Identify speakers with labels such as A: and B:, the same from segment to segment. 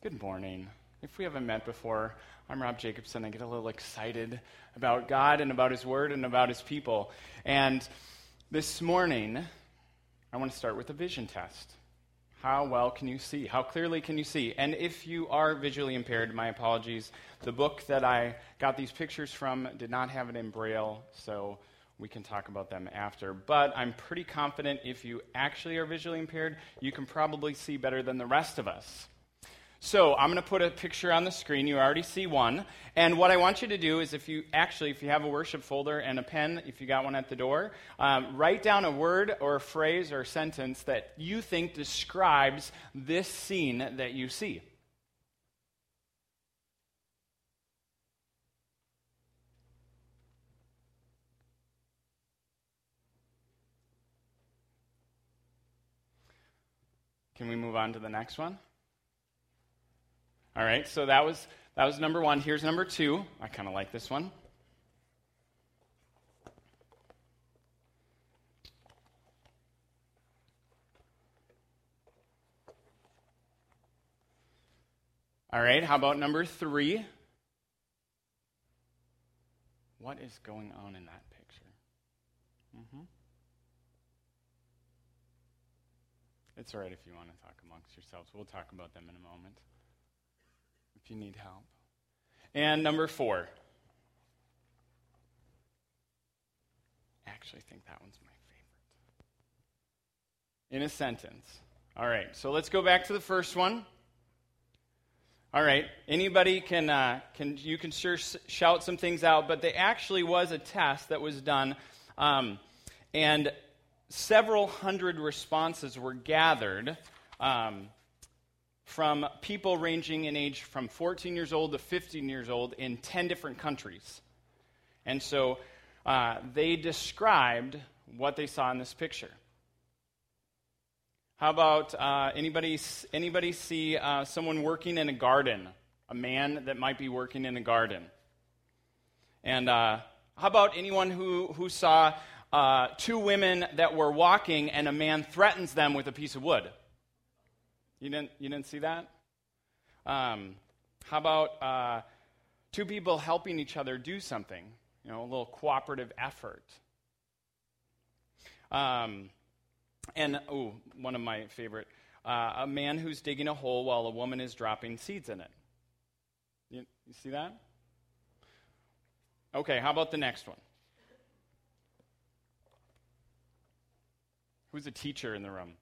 A: Good morning. If we haven't met before, I'm Rob Jacobson. I get a little excited about God and about His Word and about His people. And this morning, I want to start with a vision test. How well can you see? How clearly can you see? And if you are visually impaired, my apologies. The book that I got these pictures from did not have it in Braille, so we can talk about them after. But I'm pretty confident if you actually are visually impaired, you can probably see better than the rest of us. So I'm going to put a picture on the screen. You already see one. And what I want you to do is if you actually, if you have a worship folder and a pen, if you got one at the door, um, write down a word or a phrase or a sentence that you think describes this scene that you see. Can we move on to the next one? All right, so that was that was number one. Here's number two. I kind of like this one. All right, how about number three? What is going on in that picture? Mm-hmm. It's all right if you want to talk amongst yourselves. We'll talk about them in a moment you need help. And number four. I actually think that one's my favorite. In a sentence. All right, so let's go back to the first one. All right, anybody can, uh, can you can sure shout some things out, but there actually was a test that was done, um, and several hundred responses were gathered um, from people ranging in age from 14 years old to 15 years old in 10 different countries. And so uh, they described what they saw in this picture. How about uh, anybody, anybody see uh, someone working in a garden? A man that might be working in a garden? And uh, how about anyone who, who saw uh, two women that were walking and a man threatens them with a piece of wood. You didn't, you didn't see that? Um, how about uh, two people helping each other do something? You know, a little cooperative effort. Um, and, oh, one of my favorite uh, a man who's digging a hole while a woman is dropping seeds in it. You, you see that? Okay, how about the next one? Who's a teacher in the room?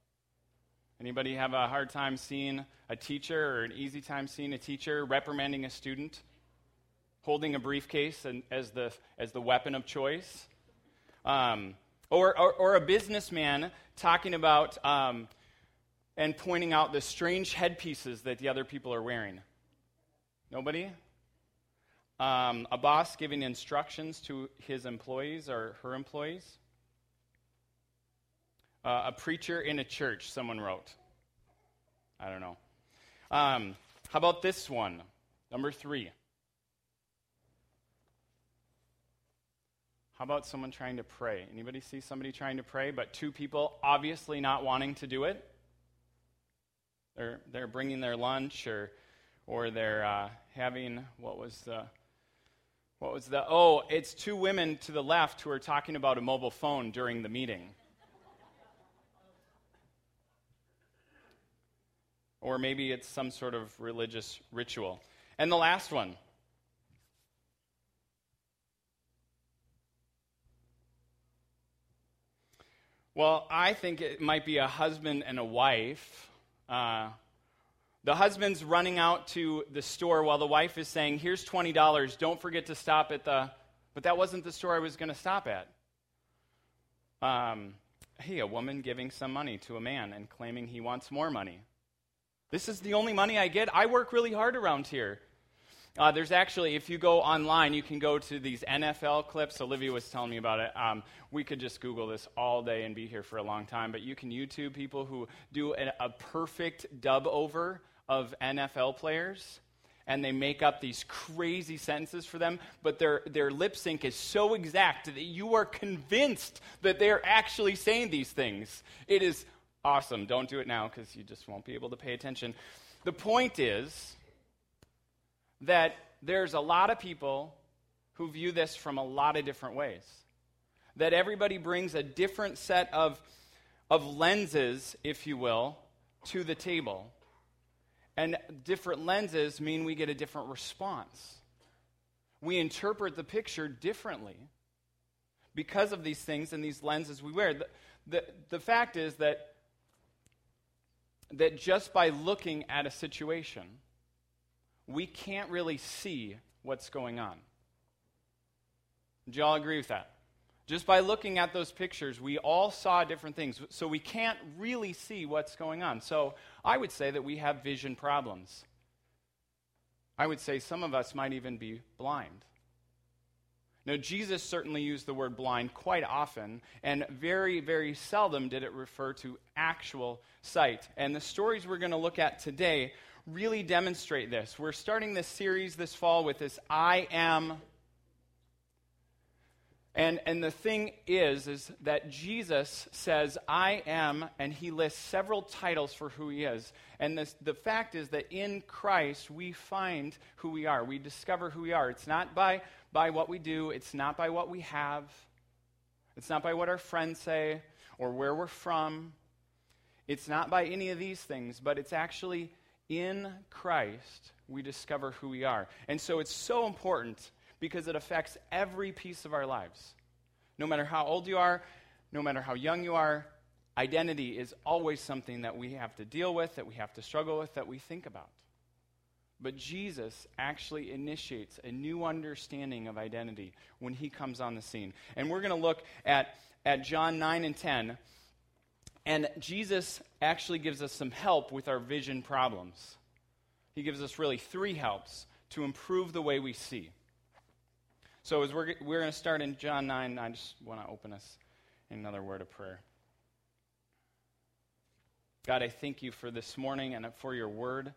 A: Anybody have a hard time seeing a teacher or an easy time seeing a teacher reprimanding a student? Holding a briefcase and, as, the, as the weapon of choice? Um, or, or, or, a businessman talking about um, and pointing out the strange headpieces that the other people are wearing? Nobody? Um, a boss giving instructions to his employees or her employees? Uh, a preacher in a church, someone wrote. I don't know. Um, how about this one? Number three. How about someone trying to pray? Anybody see somebody trying to pray, but two people obviously not wanting to do it? They're, they're bringing their lunch or, or they're uh, having, what was the, what was the, oh, it's two women to the left who are talking about a mobile phone during the meeting. Or maybe it's some sort of religious ritual. And the last one. Well, I think it might be a husband and a wife. Uh, the husband's running out to the store while the wife is saying, Here's $20. Don't forget to stop at the. But that wasn't the store I was going to stop at. Um, hey, a woman giving some money to a man and claiming he wants more money. This is the only money I get. I work really hard around here. Uh, there's actually, if you go online, you can go to these NFL clips. Olivia was telling me about it. Um, we could just Google this all day and be here for a long time, but you can YouTube people who do a, a perfect dub over of NFL players and they make up these crazy sentences for them, but their, their lip sync is so exact that you are convinced that they're actually saying these things. It is awesome. Don't do it now because you just won't be able to pay attention. The point is that there's a lot of people who view this from a lot of different ways. That everybody brings a different set of, of lenses, if you will, to the table. And different lenses mean we get a different response. We interpret the picture differently because of these things and these lenses we wear. The, the, the fact is that, that just by looking at a situation, we can't really see what's going on. Do you all agree with that? Just by looking at those pictures, we all saw different things. So we can't really see what's going on. So I would say that we have vision problems. I would say some of us might even be blind. Now, Jesus certainly used the word blind quite often, and very, very seldom did it refer to actual sight. And the stories we're going to look at today really demonstrate this. We're starting this series this fall with this I am and, and the thing is, is that Jesus says, I am, and he lists several titles for who he is. And this, the fact is that in Christ, we find who we are. We discover who we are. It's not by, by what we do, it's not by what we have, it's not by what our friends say or where we're from. It's not by any of these things, but it's actually in Christ we discover who we are. And so it's so important because it affects every piece of our lives. No matter how old you are, no matter how young you are, identity is always something that we have to deal with, that we have to struggle with, that we think about. But Jesus actually initiates a new understanding of identity when he comes on the scene. And we're going to look at, at John 9 and 10. And Jesus actually gives us some help with our vision problems. He gives us really three helps to improve the way we see. So as we're, we're going to start in John 9, I just want to open us in another word of prayer. God, I thank you for this morning and for your word.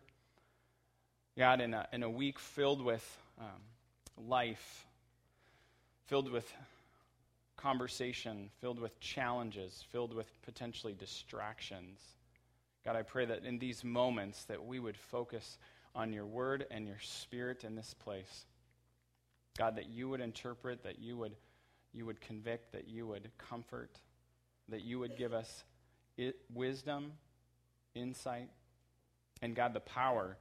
A: God, in a, in a week filled with um, life, filled with conversation, filled with challenges, filled with potentially distractions. God, I pray that in these moments that we would focus on your word and your spirit in this place. God, that you would interpret, that you would, you would convict, that you would comfort, that you would give us it, wisdom, insight, and God, the power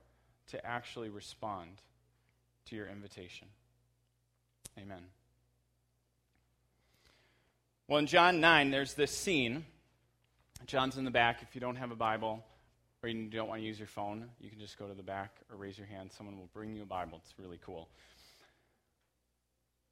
A: to actually respond to your invitation. Amen. Well, in John 9, there's this scene. John's in the back. If you don't have a Bible or you don't want to use your phone, you can just go to the back or raise your hand. Someone will bring you a Bible. It's really cool.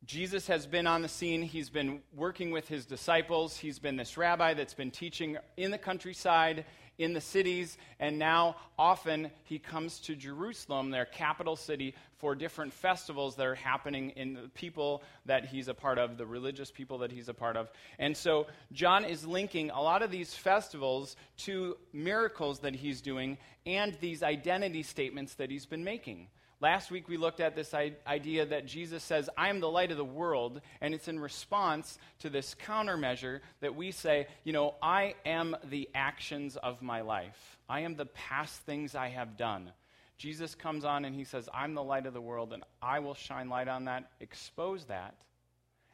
A: Jesus has been on the scene. He's been working with his disciples. He's been this rabbi that's been teaching in the countryside, in the cities, and now often he comes to Jerusalem, their capital city, for different festivals that are happening in the people that he's a part of, the religious people that he's a part of. And so John is linking a lot of these festivals to miracles that he's doing and these identity statements that he's been making. Last week we looked at this idea that Jesus says, I am the light of the world, and it's in response to this countermeasure that we say, you know, I am the actions of my life. I am the past things I have done. Jesus comes on and he says, I'm the light of the world, and I will shine light on that, expose that,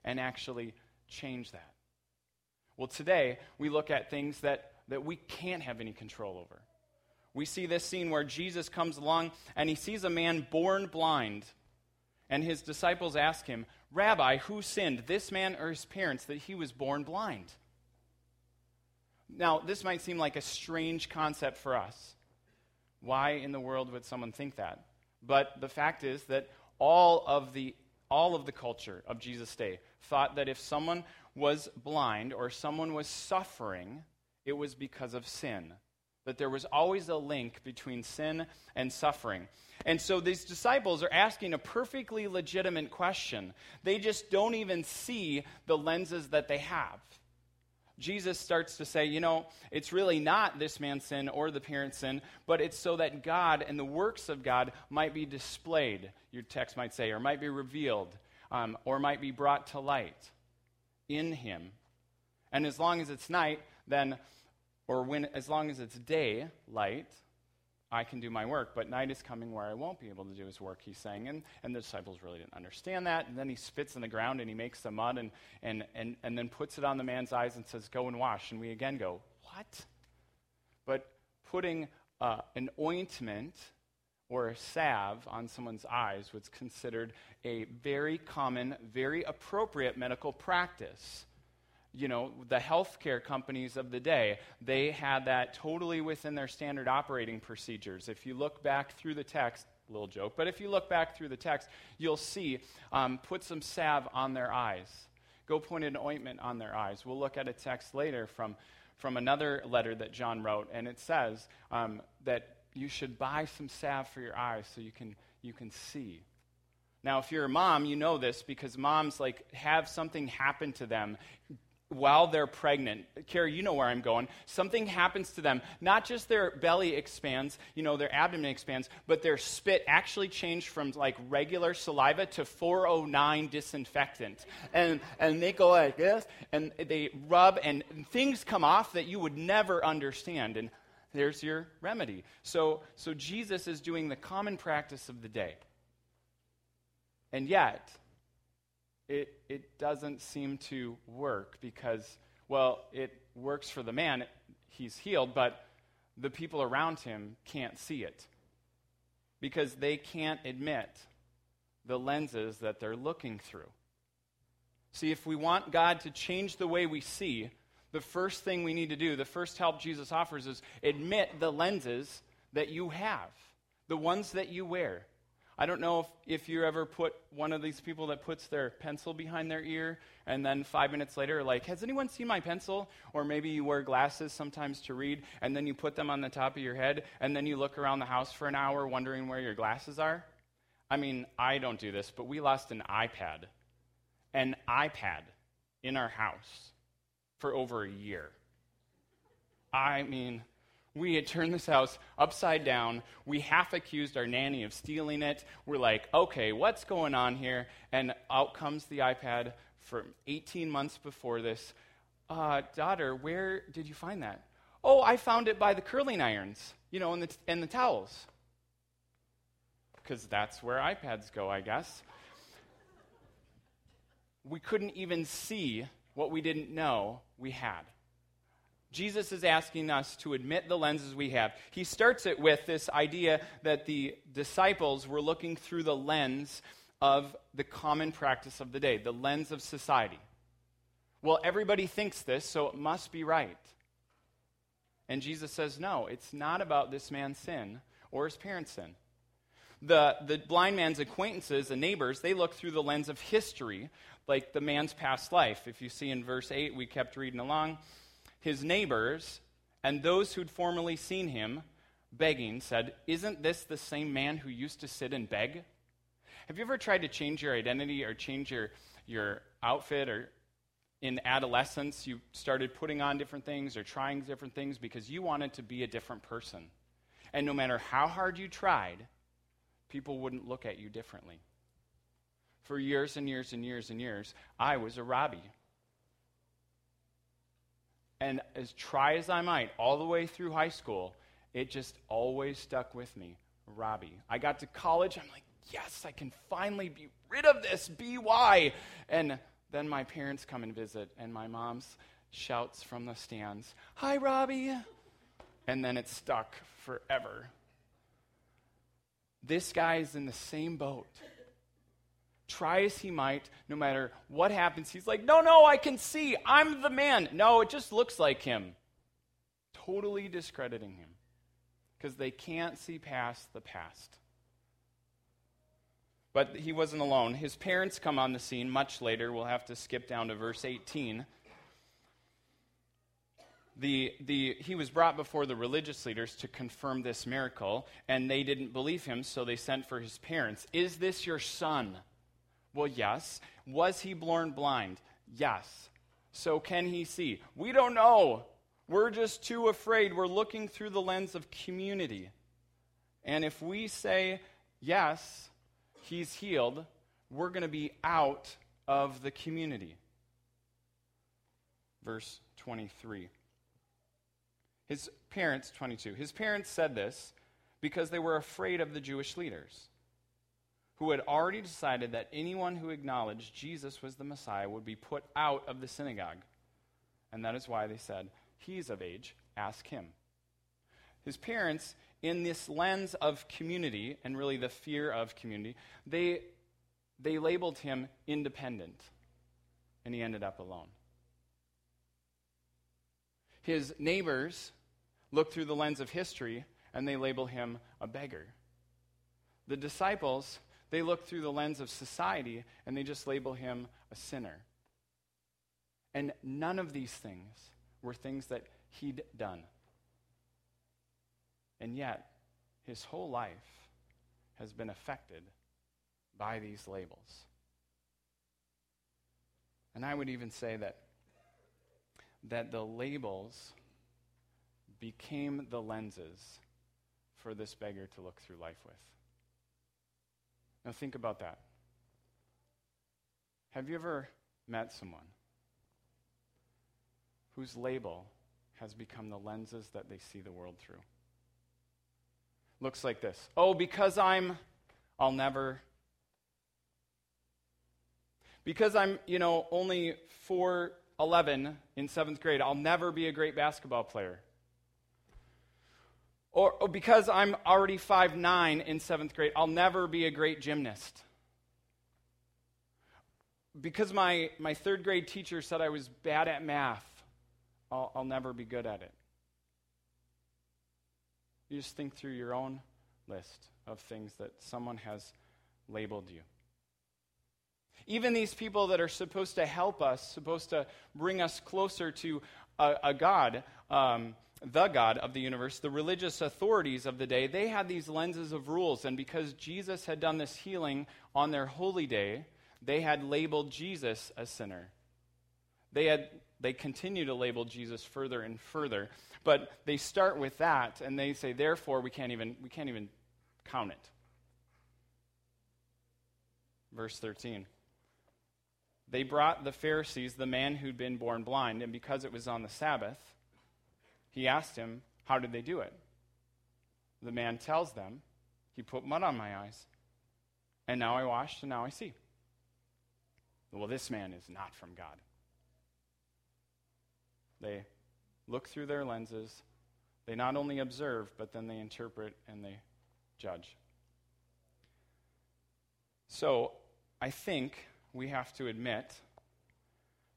A: and actually change that. Well, today we look at things that, that we can't have any control over we see this scene where Jesus comes along and he sees a man born blind. And his disciples ask him, Rabbi, who sinned, this man or his parents, that he was born blind? Now, this might seem like a strange concept for us. Why in the world would someone think that? But the fact is that all of the, all of the culture of Jesus' day thought that if someone was blind or someone was suffering, it was because of sin that there was always a link between sin and suffering. And so these disciples are asking a perfectly legitimate question. They just don't even see the lenses that they have. Jesus starts to say, you know, it's really not this man's sin or the parent's sin, but it's so that God and the works of God might be displayed, your text might say, or might be revealed, um, or might be brought to light in him. And as long as it's night, then or when as long as it's day light I can do my work, but night is coming where I won't be able to do his work, he's saying. And, and the disciples really didn't understand that. And then he spits in the ground and he makes the mud and, and, and, and then puts it on the man's eyes and says, Go and wash. And we again go, What? But putting uh, an ointment or a salve on someone's eyes was considered a very common, very appropriate medical practice. You know, the healthcare companies of the day, they had that totally within their standard operating procedures. If you look back through the text, little joke, but if you look back through the text, you'll see um, put some salve on their eyes. Go put an ointment on their eyes. We'll look at a text later from, from another letter that John wrote, and it says um, that you should buy some salve for your eyes so you can, you can see. Now, if you're a mom, you know this because moms like have something happen to them while they're pregnant. Carrie, you know where I'm going. Something happens to them. Not just their belly expands, you know, their abdomen expands, but their spit actually changed from like regular saliva to 409 disinfectant. And, and they go like this, and they rub, and things come off that you would never understand. And there's your remedy. So, so Jesus is doing the common practice of the day. And yet, it, it doesn't seem to work because, well, it works for the man, he's healed, but the people around him can't see it because they can't admit the lenses that they're looking through. See, if we want God to change the way we see, the first thing we need to do, the first help Jesus offers is admit the lenses that you have, the ones that you wear. I don't know if, if you ever put one of these people that puts their pencil behind their ear and then five minutes later, like, has anyone seen my pencil? Or maybe you wear glasses sometimes to read and then you put them on the top of your head and then you look around the house for an hour wondering where your glasses are. I mean, I don't do this, but we lost an iPad. An iPad in our house for over a year. I mean, we had turned this house upside down. We half accused our nanny of stealing it. We're like, okay, what's going on here? And out comes the iPad from 18 months before this. Uh, daughter, where did you find that? Oh, I found it by the curling irons, you know, and the, and the towels. Because that's where iPads go, I guess. We couldn't even see what we didn't know we had. Jesus is asking us to admit the lenses we have. He starts it with this idea that the disciples were looking through the lens of the common practice of the day, the lens of society. Well, everybody thinks this, so it must be right. And Jesus says, no, it's not about this man's sin or his parents' sin. The, the blind man's acquaintances and neighbors, they look through the lens of history, like the man's past life. If you see in verse 8, we kept reading along, his neighbors and those who'd formerly seen him begging said, Isn't this the same man who used to sit and beg? Have you ever tried to change your identity or change your, your outfit or in adolescence you started putting on different things or trying different things because you wanted to be a different person? And no matter how hard you tried, people wouldn't look at you differently. For years and years and years and years, I was a Robbie. And as try as I might, all the way through high school, it just always stuck with me. Robbie. I got to college, I'm like, yes, I can finally be rid of this BY. And then my parents come and visit, and my mom shouts from the stands, Hi, Robbie. And then it's stuck forever. This guy is in the same boat. Try as he might, no matter what happens, he's like, No, no, I can see. I'm the man. No, it just looks like him. Totally discrediting him because they can't see past the past. But he wasn't alone. His parents come on the scene much later. We'll have to skip down to verse 18 the, the, he was brought before the religious leaders to confirm this miracle, and they didn't believe him, so they sent for his parents. Is this your son? Well, yes. Was he born blind? Yes. So can he see? We don't know. We're just too afraid. We're looking through the lens of community. And if we say, yes, he's healed, we're going to be out of the community. Verse 23. His parents, 22, his parents said this because they were afraid of the Jewish leaders who had already decided that anyone who acknowledged Jesus was the Messiah would be put out of the synagogue. And that is why they said, He's of age, ask him. His parents, in this lens of community and really the fear of community, they, they labeled him independent, and he ended up alone. His neighbors look through the lens of history and they label him a beggar. The disciples they look through the lens of society and they just label him a sinner. And none of these things were things that he'd done. And yet, his whole life has been affected by these labels. And I would even say that, that the labels became the lenses for this beggar to look through life with. Now, think about that. Have you ever met someone whose label has become the lenses that they see the world through? Looks like this Oh, because I'm, I'll never. Because I'm, you know, only 4'11 in seventh grade, I'll never be a great basketball player. Or, or because I'm already five nine in seventh grade, I'll never be a great gymnast. Because my, my third grade teacher said I was bad at math, I'll, I'll never be good at it. You just think through your own list of things that someone has labeled you. Even these people that are supposed to help us, supposed to bring us closer to a, a God, um, the God of the universe, the religious authorities of the day, they had these lenses of rules. And because Jesus had done this healing on their holy day, they had labeled Jesus a sinner. They had they continue to label Jesus further and further, but they start with that and they say, therefore, we can't even we can't even count it. Verse 13. They brought the Pharisees the man who'd been born blind, and because it was on the Sabbath, he asked him, How did they do it? The man tells them, He put mud on my eyes, and now I washed, and now I see. Well, this man is not from God. They look through their lenses. They not only observe, but then they interpret and they judge. So I think we have to admit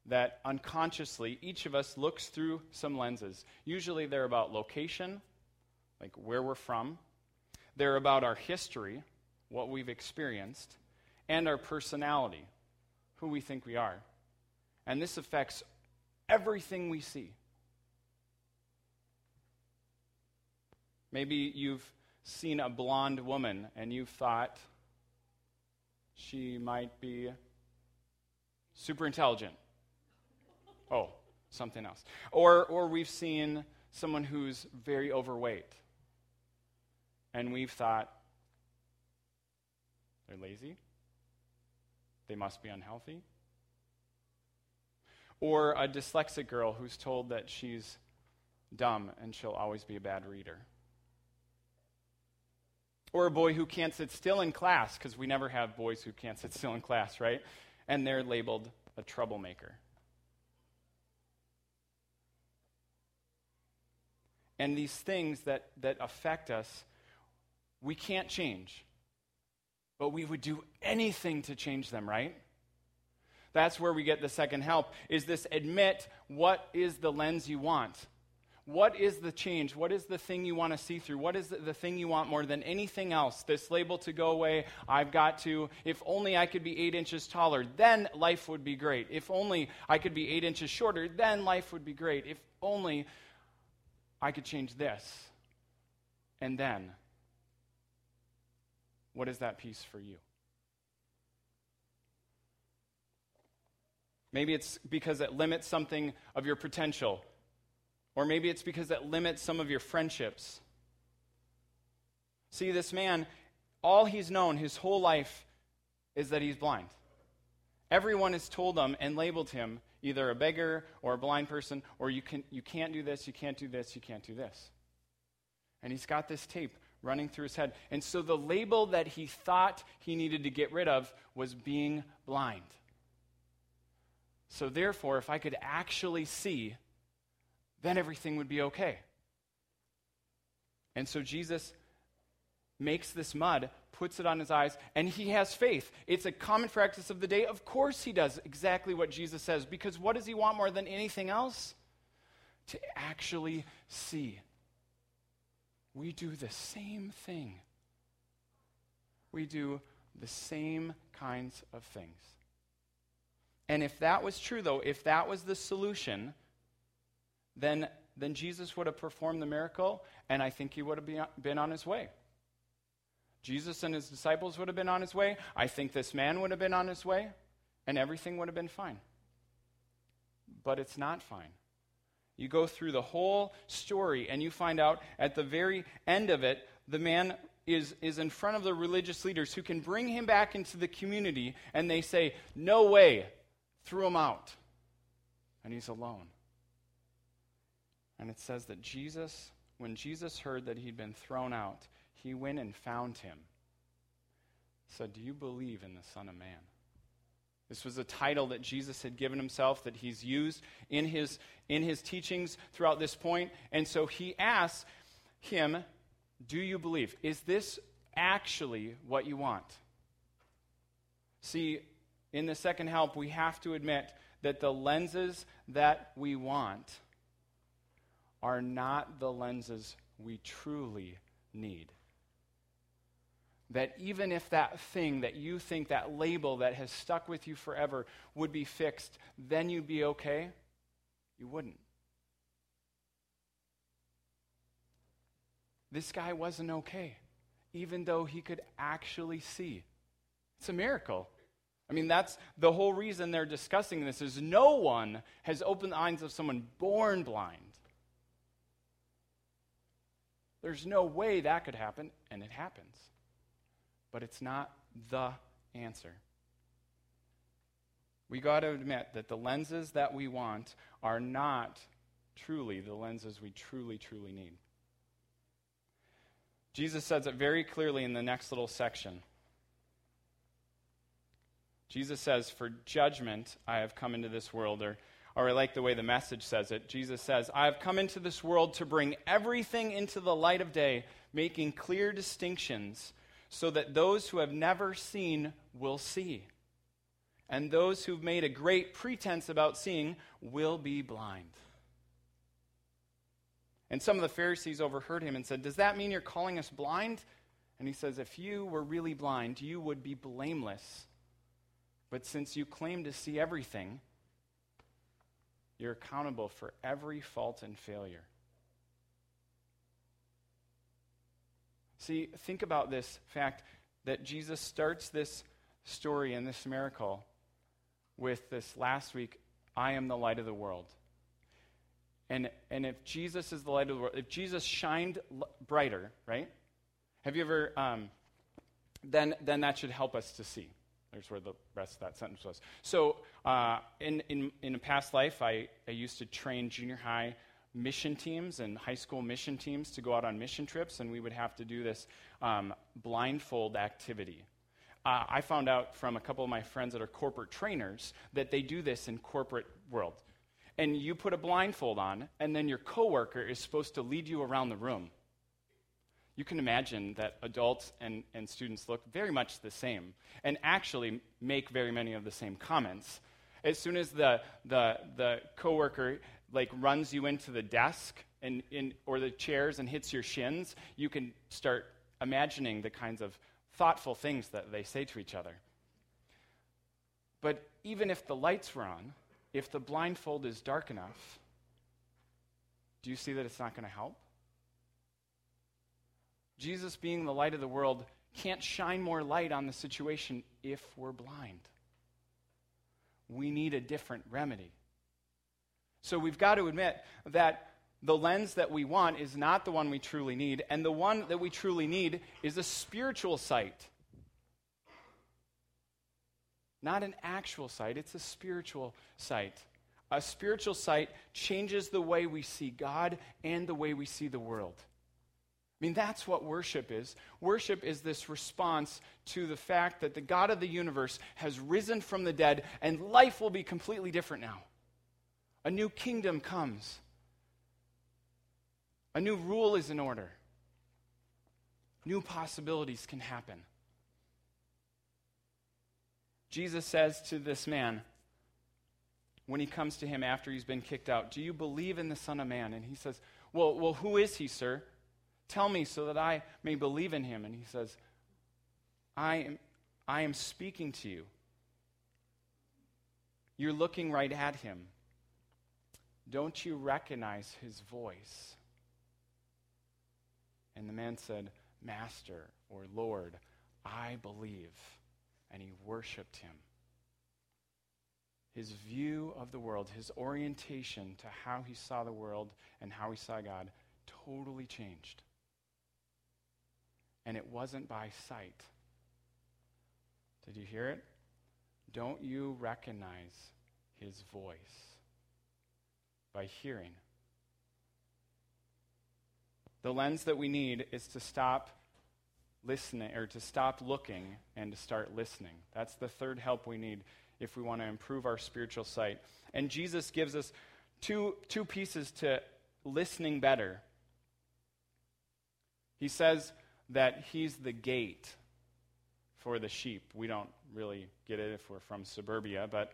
A: that unconsciously each of us looks through some lenses. Usually they're about location, like where we're from, they're about our history, what we've experienced, and our personality, who we think we are. And this affects everything we see. Maybe you've seen a blonde woman and you've thought she might be super intelligent Oh, something else. Or, or we've seen someone who's very overweight, and we've thought, they're lazy, they must be unhealthy. Or a dyslexic girl who's told that she's dumb and she'll always be a bad reader. Or a boy who can't sit still in class, because we never have boys who can't sit still in class, right? And they're labeled a troublemaker. And these things that, that affect us, we can't change. But we would do anything to change them, right? That's where we get the second help is this admit what is the lens you want. What is the change? What is the thing you want to see through? What is the, the thing you want more than anything else? This label to go away. I've got to, if only I could be eight inches taller, then life would be great. If only I could be eight inches shorter, then life would be great. If only I could change this. And then, what is that piece for you? Maybe it's because it limits something of your potential. Or maybe it's because it limits some of your friendships. See, this man, all he's known his whole life is that he's blind. Everyone has told him and labeled him either a beggar or a blind person, or you, can, you can't do this, you can't do this, you can't do this. And he's got this tape running through his head. And so the label that he thought he needed to get rid of was being blind. So therefore, if I could actually see, then everything would be okay. And so Jesus makes this mud, puts it on his eyes, and he has faith. It's a common practice of the day. Of course, he does exactly what Jesus says, because what does he want more than anything else? To actually see. We do the same thing. We do the same kinds of things. And if that was true, though, if that was the solution, then, then Jesus would have performed the miracle, and I think he would have been on his way. Jesus and his disciples would have been on his way. I think this man would have been on his way, and everything would have been fine. But it's not fine. You go through the whole story, and you find out at the very end of it, the man is, is in front of the religious leaders who can bring him back into the community, and they say, No way, threw him out. And he's alone. And it says that Jesus, when Jesus heard that he'd been thrown out, he went and found him. Said, Do you believe in the Son of Man? This was a title that Jesus had given himself that he's used in his, in his teachings throughout this point. And so he asks him, Do you believe? Is this actually what you want? See, in the second help, we have to admit that the lenses that we want are not the lenses we truly need. That even if that thing that you think, that label that has stuck with you forever, would be fixed, then you'd be okay, you wouldn't. This guy wasn't okay, even though he could actually see. It's a miracle. I mean, that's the whole reason they're discussing this is no one has opened the eyes of someone born blind. There's no way that could happen, and it happens. But it's not the answer. We got to admit that the lenses that we want are not truly the lenses we truly, truly need. Jesus says it very clearly in the next little section. Jesus says, For judgment I have come into this world, or, or I like the way the message says it. Jesus says, I have come into this world to bring everything into the light of day, making clear distinctions, so that those who have never seen will see, and those who've made a great pretense about seeing will be blind. And some of the Pharisees overheard him and said, Does that mean you're calling us blind? And he says, If you were really blind, you would be blameless but since you claim to see everything, you're accountable for every fault and failure. See, think about this fact that Jesus starts this story and this miracle with this last week I am the light of the world. And, and if Jesus is the light of the world, if Jesus shined l- brighter, right? Have you ever, um, then, then that should help us to see. There's where the rest of that sentence was. So, uh, in, in, in a past life, I, I used to train junior high mission teams and high school mission teams to go out on mission trips, and we would have to do this um, blindfold activity. Uh, I found out from a couple of my friends that are corporate trainers that they do this in corporate world. And you put a blindfold on, and then your coworker is supposed to lead you around the room you can imagine that adults and, and students look very much the same and actually make very many of the same comments. As soon as the, the, the coworker like runs you into the desk and, in, or the chairs and hits your shins, you can start imagining the kinds of thoughtful things that they say to each other. But even if the lights were on, if the blindfold is dark enough, do you see that it's not going to help? Jesus, being the light of the world, can't shine more light on the situation if we're blind. We need a different remedy. So we've got to admit that the lens that we want is not the one we truly need, and the one that we truly need is a spiritual sight. Not an actual sight, it's a spiritual sight. A spiritual sight changes the way we see God and the way we see the world. I mean, that's what worship is. Worship is this response to the fact that the God of the universe has risen from the dead and life will be completely different now. A new kingdom comes, a new rule is in order, new possibilities can happen. Jesus says to this man, when he comes to him after he's been kicked out, Do you believe in the Son of Man? And he says, Well, well who is he, sir? Tell me so that I may believe in him. And he says, I am, I am speaking to you. You're looking right at him. Don't you recognize his voice? And the man said, Master or Lord, I believe. And he worshiped him. His view of the world, his orientation to how he saw the world and how he saw God, totally changed and it wasn't by sight. Did you hear it? Don't you recognize his voice by hearing? The lens that we need is to stop listening or to stop looking and to start listening. That's the third help we need if we want to improve our spiritual sight. And Jesus gives us two, two pieces to listening better. He says, that he's the gate for the sheep. We don't really get it if we're from suburbia, but,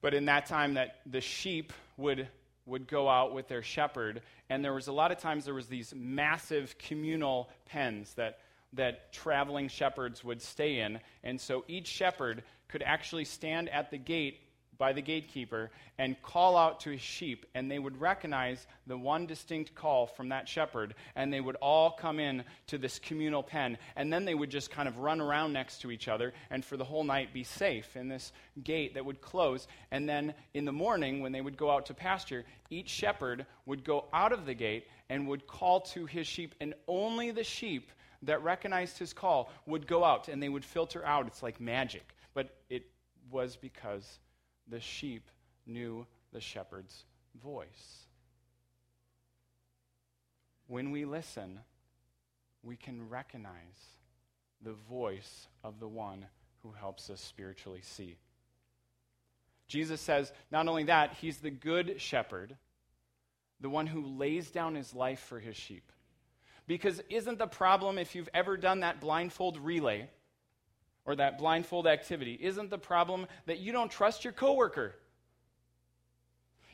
A: but in that time that the sheep would, would go out with their shepherd, and there was a lot of times there was these massive communal pens that, that traveling shepherds would stay in, and so each shepherd could actually stand at the gate by the gatekeeper and call out to his sheep, and they would recognize the one distinct call from that shepherd, and they would all come in to this communal pen, and then they would just kind of run around next to each other and for the whole night be safe in this gate that would close. And then in the morning, when they would go out to pasture, each shepherd would go out of the gate and would call to his sheep, and only the sheep that recognized his call would go out and they would filter out. It's like magic. But it was because the sheep knew the shepherd's voice. When we listen, we can recognize the voice of the one who helps us spiritually see. Jesus says not only that, he's the good shepherd, the one who lays down his life for his sheep. Because isn't the problem, if you've ever done that blindfold relay, or that blindfold activity isn't the problem that you don't trust your coworker.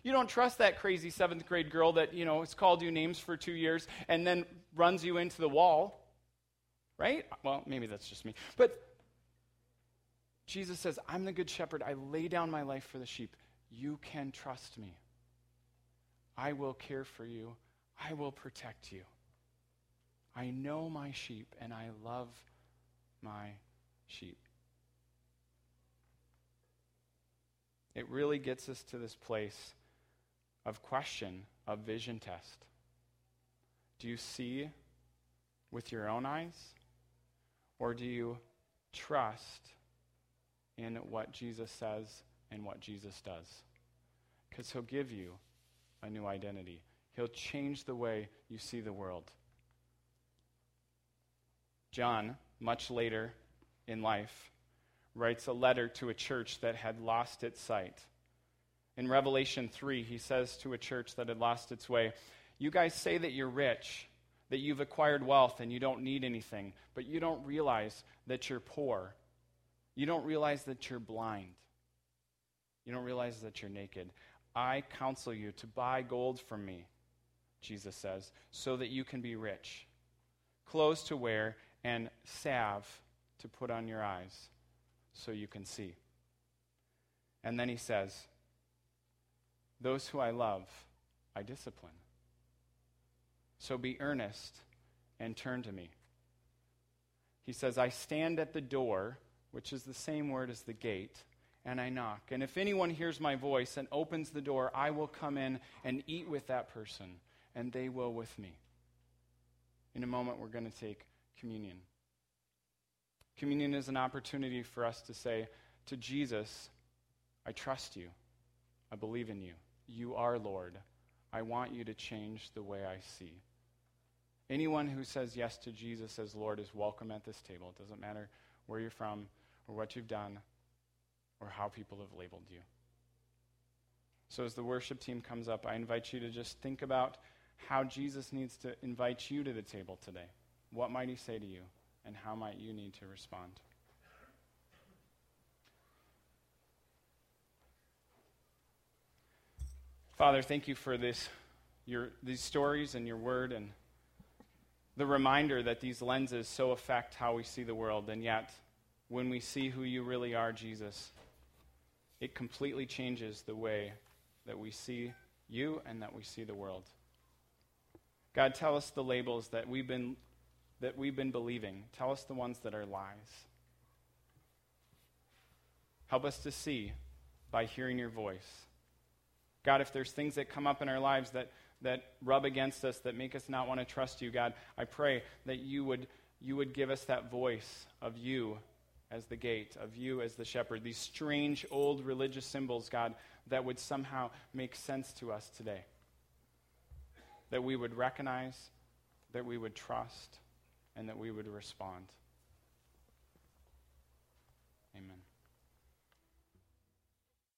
A: You don't trust that crazy seventh grade girl that, you know, has called you names for two years and then runs you into the wall. Right? Well, maybe that's just me. But Jesus says, I'm the good shepherd. I lay down my life for the sheep. You can trust me. I will care for you. I will protect you. I know my sheep and I love my sheep. It really gets us to this place of question, of vision test. Do you see with your own eyes? Or do you trust in what Jesus says and what Jesus does? Because he'll give you a new identity, he'll change the way you see the world. John, much later in life, writes a letter to a church that had lost its sight. In Revelation 3, he says to a church that had lost its way, You guys say that you're rich, that you've acquired wealth and you don't need anything, but you don't realize that you're poor. You don't realize that you're blind. You don't realize that you're naked. I counsel you to buy gold from me, Jesus says, so that you can be rich, clothes to wear, and salve to put on your eyes so you can see. And then he says, Those who I love, I discipline. So be earnest and turn to me. He says, I stand at the door, which is the same word as the gate, and I knock. And if anyone hears my voice and opens the door, I will come in and eat with that person, and they will with me. In a moment, we're going to take communion. Communion is an opportunity for us to say to Jesus, I trust you. I believe in you. You are Lord. I want you to change the way I see. Anyone who says yes to Jesus as Lord is welcome at this table. It doesn't matter where you're from or what you've done or how people have labeled you. So, as the worship team comes up, I invite you to just think about how Jesus needs to invite you to the table today. What might he say to you, and how might you need to respond? Father, thank you for this, your, these stories and your word and the reminder that these lenses so affect how we see the world. And yet, when we see who you really are, Jesus, it completely changes the way that we see you and that we see the world. God, tell us the labels that we've been, that we've been believing. Tell us the ones that are lies. Help us to see by hearing your voice. God, if there's things that come up in our lives that, that rub against us, that make us not want to trust you, God, I pray that you would, you would give us that voice of you as the gate, of you as the shepherd. These strange old religious symbols, God, that would somehow make sense to us today. That we would recognize, that we would trust, and that we would respond.